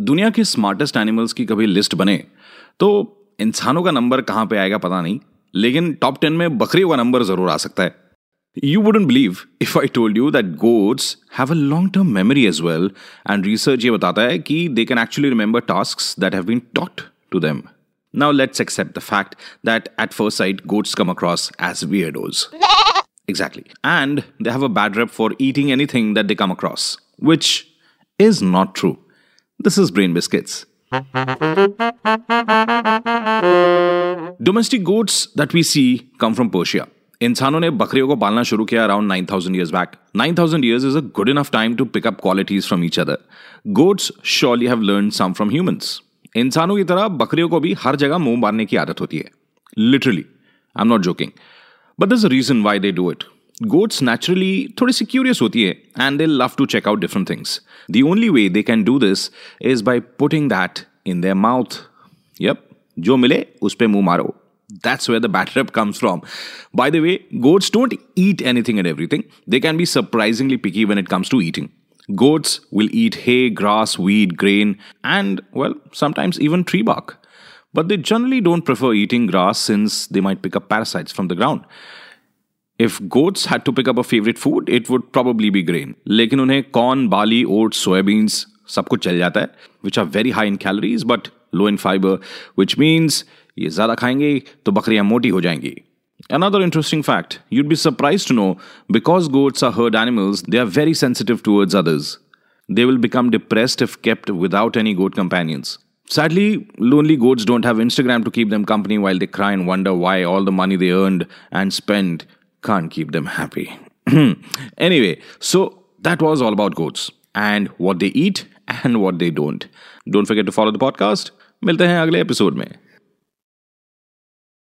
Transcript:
दुनिया के smartest animals की कभी लिस्ट बने तो इंसानों का नंबर कहाँ पे आएगा पता नहीं लेकिन टॉप टेन में बकरियों का नंबर ज़रूर आ सकता है you wouldn't believe if I told you that goats have a long term memory as well and research ये बताता है कि they can actually remember task that have been taught to them Now let's accept the fact that at first sight goats come across as weirdos. exactly. And they have a bad rep for eating anything that they come across, which is not true. This is Brain Biscuits. Domestic goats that we see come from Persia. इंसानों ने बकरियों को पालना शुरू किया around 9000 years back. 9000 years is a good enough time to pick up qualities from each other. Goats surely have learned some from humans. इंसानों की तरह बकरियों को भी हर जगह मुंह मारने की आदत होती है literally I am not joking but दस reason why they do it goats naturally थोड़ी सी क्यूरियस होती है and they love to check out different things the only way they can do this is by putting that in their mouth yup जो मिले उस पर मुंह मारो That's where the bad rep comes from. By the way, goats don't eat anything and everything. They can be surprisingly picky when it comes to eating. Goats will eat hay, grass, wheat, grain, and, well, sometimes even tree bark. But they generally don't prefer eating grass since they might pick up parasites from the ground. If goats had to pick up a favorite food, it would probably be grain. लेकिन उन्हें corn, barley, oats, soybeans सब कुछ चल जाता है which are very high in calories but low in fiber, which means ये ज़्यादा खाएंगे तो बकरियां मोटी हो जाएंगी Another interesting fact you'd be surprised to know because goats are herd animals, they are very sensitive towards others. They will become depressed if kept without any goat companions. Sadly, lonely goats don't have Instagram to keep them company while they cry and wonder why all the money they earned and spent can't keep them happy. anyway, so that was all about goats and what they eat and what they don't. Don't forget to follow the podcast. मिलते हैं अगले episode में